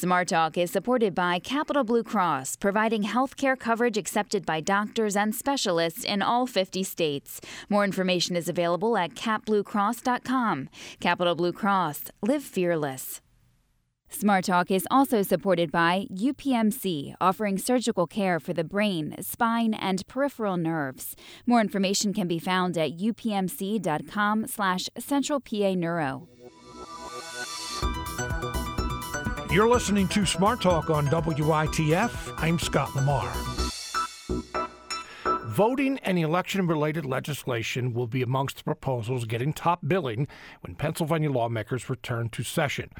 Smart Talk is supported by Capital Blue Cross, providing health care coverage accepted by doctors and specialists in all 50 states. More information is available at capbluecross.com. Capital Blue Cross, live fearless. Smart Talk is also supported by UPMC, offering surgical care for the brain, spine, and peripheral nerves. More information can be found at upmc.com slash centralpa You're listening to Smart Talk on WITF. I'm Scott Lamar. Voting and election related legislation will be amongst the proposals getting top billing when Pennsylvania lawmakers return to session.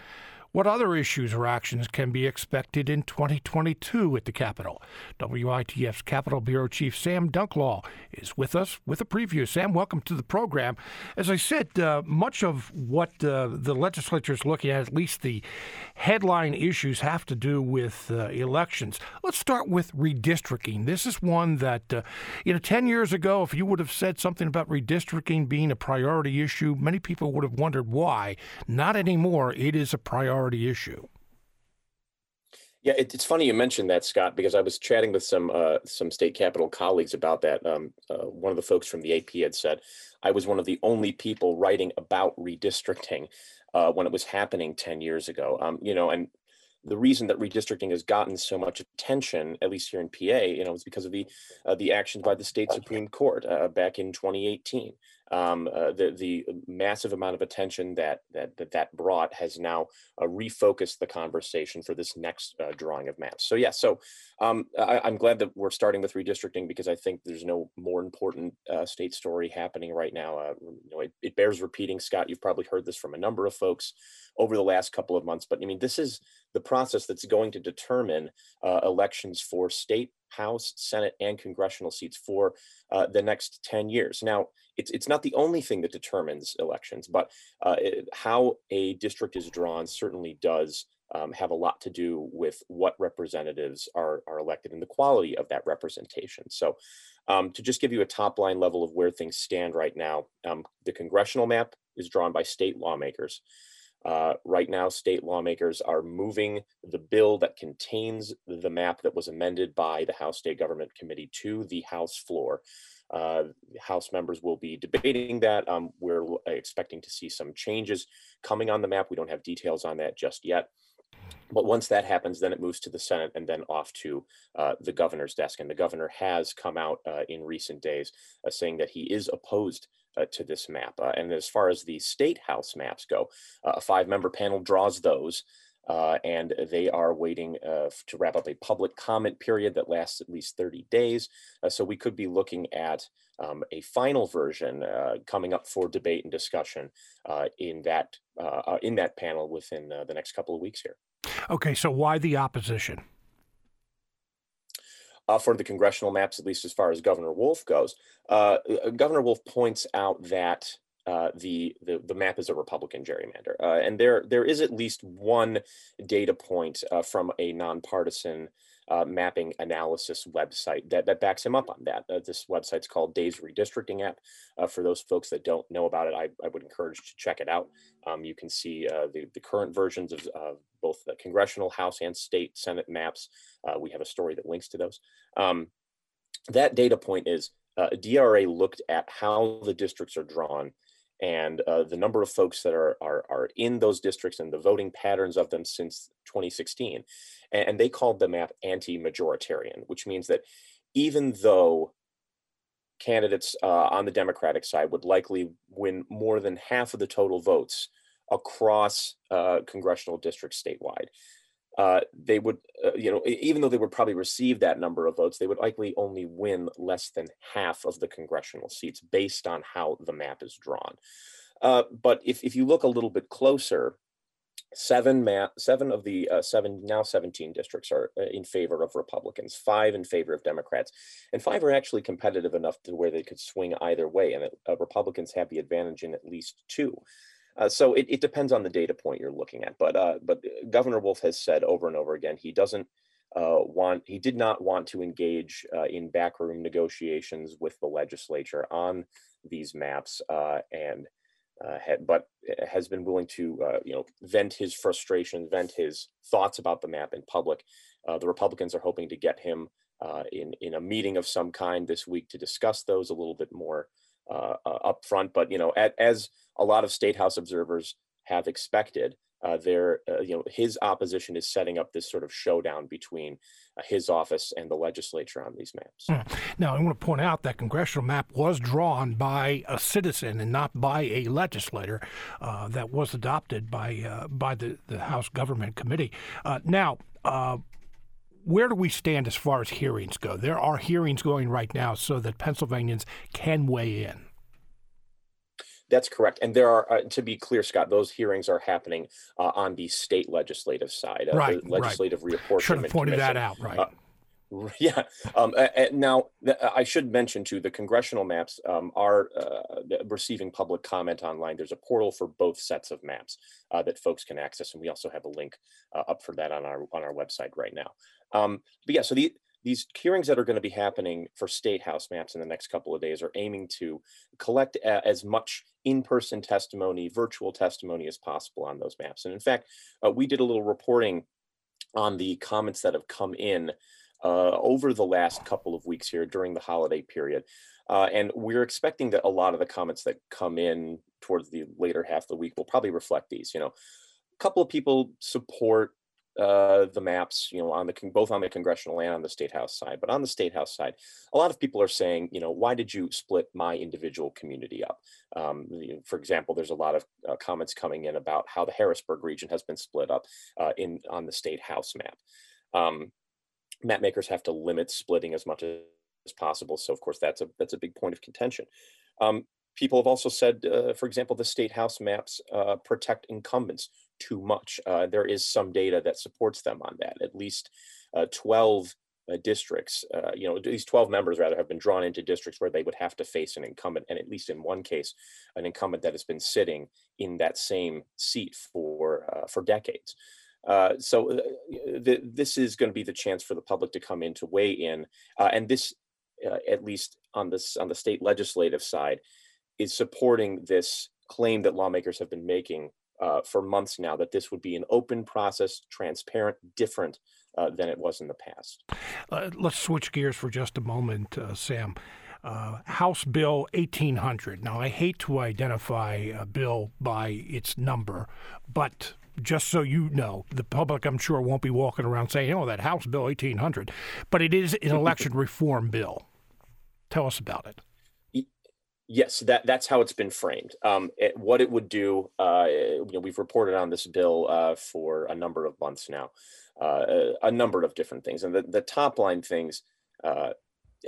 What other issues or actions can be expected in 2022 at the Capitol? WITF's Capitol Bureau Chief Sam Dunklau is with us with a preview. Sam, welcome to the program. As I said, uh, much of what uh, the legislature is looking at, at least the headline issues, have to do with uh, elections. Let's start with redistricting. This is one that, uh, you know, 10 years ago, if you would have said something about redistricting being a priority issue, many people would have wondered why. Not anymore. It is a priority priority issue. Yeah, it, it's funny you mentioned that, Scott, because I was chatting with some uh, some state capitol colleagues about that. Um, uh, one of the folks from the AP had said I was one of the only people writing about redistricting uh, when it was happening ten years ago. Um, you know, and the reason that redistricting has gotten so much attention, at least here in PA, you know, is because of the uh, the actions by the state supreme court uh, back in 2018 um, uh, the the massive amount of attention that that that, that brought has now uh, refocused the conversation for this next uh, drawing of maps. So yeah, so um, I, am glad that we're starting with redistricting because I think there's no more important uh, state story happening right now. Uh, you know, it bears repeating, Scott. You've probably heard this from a number of folks over the last couple of months, but I mean, this is the process that's going to determine uh, elections for state House, Senate, and congressional seats for uh, the next 10 years. Now, it's, it's not the only thing that determines elections, but uh, it, how a district is drawn certainly does um, have a lot to do with what representatives are, are elected and the quality of that representation. So, um, to just give you a top line level of where things stand right now, um, the congressional map is drawn by state lawmakers. Uh, right now, state lawmakers are moving the bill that contains the map that was amended by the House State Government Committee to the House floor. Uh, House members will be debating that. Um, we're expecting to see some changes coming on the map. We don't have details on that just yet. But once that happens, then it moves to the Senate and then off to uh, the governor's desk. And the governor has come out uh, in recent days uh, saying that he is opposed uh, to this map. Uh, and as far as the state house maps go, uh, a five member panel draws those. And they are waiting to wrap up a public comment period that lasts at least 30 days. So we could be looking at um, a final version coming up for debate and discussion in that in that panel within the next couple of weeks here. Okay, so why the opposition? uh, for the congressional maps, at least as far as Governor Wolf goes. Uh, uh Governor Wolf points out that uh, the, the the map is a Republican gerrymander, uh, and there there is at least one data point uh, from a nonpartisan uh, mapping analysis website that, that backs him up on that. Uh, this website's called Dave's Redistricting App. Uh, for those folks that don't know about it, I, I would encourage to check it out. Um, you can see the, the current versions of both the congressional, House, and state Senate maps. We have a story that links to those. Um, that data point is DRA looked at how the districts are drawn and uh, the number of folks that are, are, are in those districts and the voting patterns of them since 2016. And, and they called the map anti-majoritarian, which means that even though candidates uh, on the Democratic side would likely win more than half of the total votes across uh, congressional districts statewide, uh, they would, uh, you know, even though they would probably receive that number of votes, they would likely only win less than half of the congressional seats based on how the map is drawn. Uh, but if, if you look a little bit closer, seven map, seven of the uh, seven now 17 districts are uh, in favor of Republicans, five in favor of Democrats, and five are actually competitive enough to where they could swing either way, and uh, Republicans have the advantage in at least two. Uh, so it, it depends on the data point you're looking at. But uh, but Governor Wolf has said over and over again he doesn't uh, want he did not want to engage uh, in backroom negotiations with the legislature on these maps uh, and uh, had, but has been willing to, uh, you know, vent his frustration, vent his thoughts about the map in public. Uh, the Republicans are hoping to get him uh, in in a meeting of some kind this week to discuss those a little bit more uh, up front. But you know, at, as a lot of state house observers have expected, uh, there, uh, you know, his opposition is setting up this sort of showdown between uh, his office and the legislature on these maps. Mm. Now, I want to point out that congressional map was drawn by a citizen and not by a legislator. Uh, that was adopted by uh, by the, the House Government Committee. Uh, now. Where do we stand as far as hearings go? There are hearings going right now so that Pennsylvanians can weigh in. That's correct. And there are, uh, to be clear, Scott, those hearings are happening uh, on the state legislative side. Uh, right. The legislative right. reapportionment. Should have pointed Commission. that out. Right. Uh, yeah. Um, now, I should mention too, the congressional maps um, are uh, receiving public comment online. There's a portal for both sets of maps uh, that folks can access, and we also have a link uh, up for that on our on our website right now. Um, but yeah, so the these hearings that are going to be happening for state house maps in the next couple of days are aiming to collect a, as much in-person testimony, virtual testimony as possible on those maps. And in fact, uh, we did a little reporting on the comments that have come in uh, over the last couple of weeks here during the holiday period. Uh, and we're expecting that a lot of the comments that come in towards the later half of the week will probably reflect these. You know, a couple of people support uh, the maps, you know, on the both on the congressional and on the state house side. But on the state house side, a lot of people are saying, you know, why did you split my individual community up? Um, you know, for example, there's a lot of uh, comments coming in about how the Harrisburg region has been split up uh, in on the state house map. Um, map makers have to limit splitting as much as possible. So of course, that's a that's a big point of contention. Um, people have also said, uh, for example, the state house maps uh, protect incumbents too much. Uh, there is some data that supports them on that. At least uh, 12 uh, districts, uh, you know, these 12 members rather have been drawn into districts where they would have to face an incumbent, and at least in one case, an incumbent that has been sitting in that same seat for uh, for decades. Uh, so th- this is going to be the chance for the public to come in to weigh in, and this, at least on this on the state legislative side, is supporting this claim that lawmakers have been making uh, for months now that this would be an open process, transparent, different uh, than it was in the past. Uh, let's switch gears for just a moment, uh, Sam. Uh, House Bill 1800. Now, I hate to identify a bill by its number, but just so you know, the public, I'm sure, won't be walking around saying, oh, that House Bill 1800. But it is an election reform bill. Tell us about it. Yes, that that's how it's been framed. Um, it, what it would do, uh, you know, we've reported on this bill uh, for a number of months now, uh, a number of different things, and the, the top line things uh,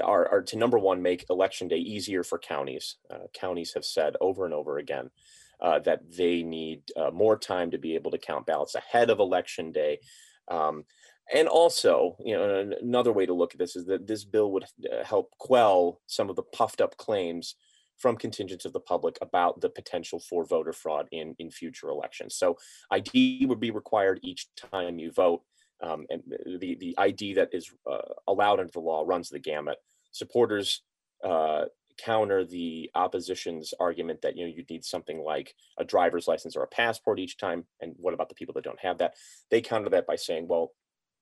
are, are to number one, make election day easier for counties. Uh, counties have said over and over again uh, that they need more time to be able to count ballots ahead of election day. Um, and also, you know, another way to look at this is that this bill would help quell some of the puffed up claims from contingents of the public about the potential for voter fraud in, in future elections. So ID would be required each time you vote. Um, and the, the ID that is uh, allowed under the law runs the gamut. Supporters uh, counter the opposition's argument that you know you need something like a driver's license or a passport each time. And what about the people that don't have that? They counter that by saying, well,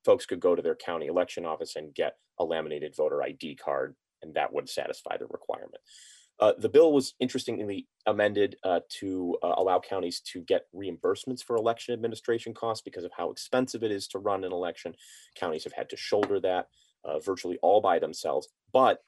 folks could go to their county election office and get a laminated voter ID card, and that would satisfy the requirement. Uh, the bill was interestingly amended uh, to uh, allow counties to get reimbursements for election administration costs because of how expensive it is to run an election. Counties have had to shoulder that uh, virtually all by themselves, but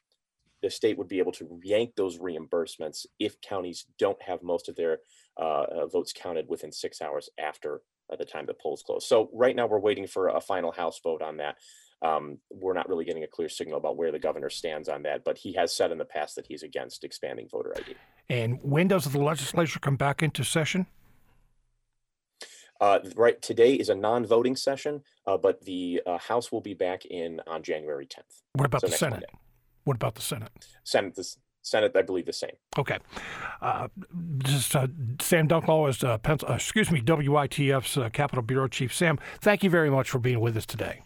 the state would be able to yank those reimbursements if counties don't have most of their uh, votes counted within six hours after the time the polls close. So right now we're waiting for a final House vote on that. Um, we're not really getting a clear signal about where the governor stands on that, but he has said in the past that he's against expanding voter ID. And when does the legislature come back into session? Uh, right today is a non-voting session, uh, but the uh, House will be back in on January 10th. What about so the Senate? Monday. What about the Senate? Senate, the Senate, I believe the same. Okay. Uh, just uh, Sam Dunklau is, uh, excuse me, WITF's Capitol Bureau Chief. Sam, thank you very much for being with us today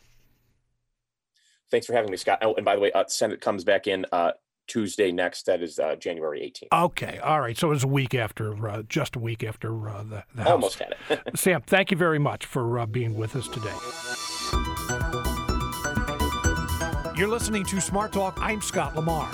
thanks for having me, Scott. Oh, and by the way, uh, Senate comes back in uh, Tuesday next. That is uh, January 18th. Okay, all right. So it was a week after, uh, just a week after uh, the, the House. Almost had it. Sam, thank you very much for uh, being with us today. You're listening to Smart Talk. I'm Scott Lamar.